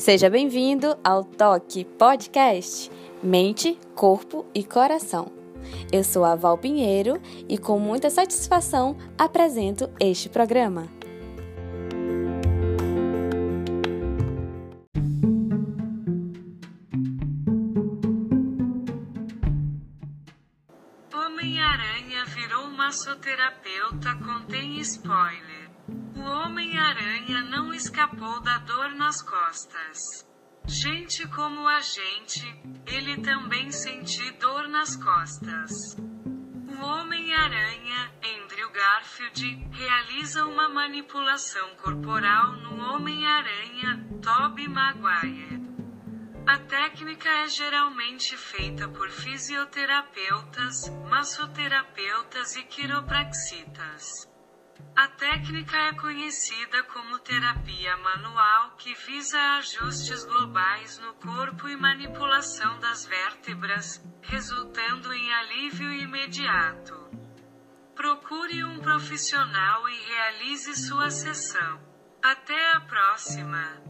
Seja bem-vindo ao Toque Podcast Mente, Corpo e Coração. Eu sou a Val Pinheiro e com muita satisfação apresento este programa. Homem-Aranha virou massoterapeuta contém spoiler. O Homem-Aranha não escapou da dor nas costas. Gente como a gente, ele também senti dor nas costas. O Homem-Aranha, Andrew Garfield, realiza uma manipulação corporal no Homem-Aranha, Tobey Maguire. A técnica é geralmente feita por fisioterapeutas, massoterapeutas e quiropraxitas. A técnica é conhecida como terapia manual que visa ajustes globais no corpo e manipulação das vértebras, resultando em alívio imediato. Procure um profissional e realize sua sessão. Até a próxima!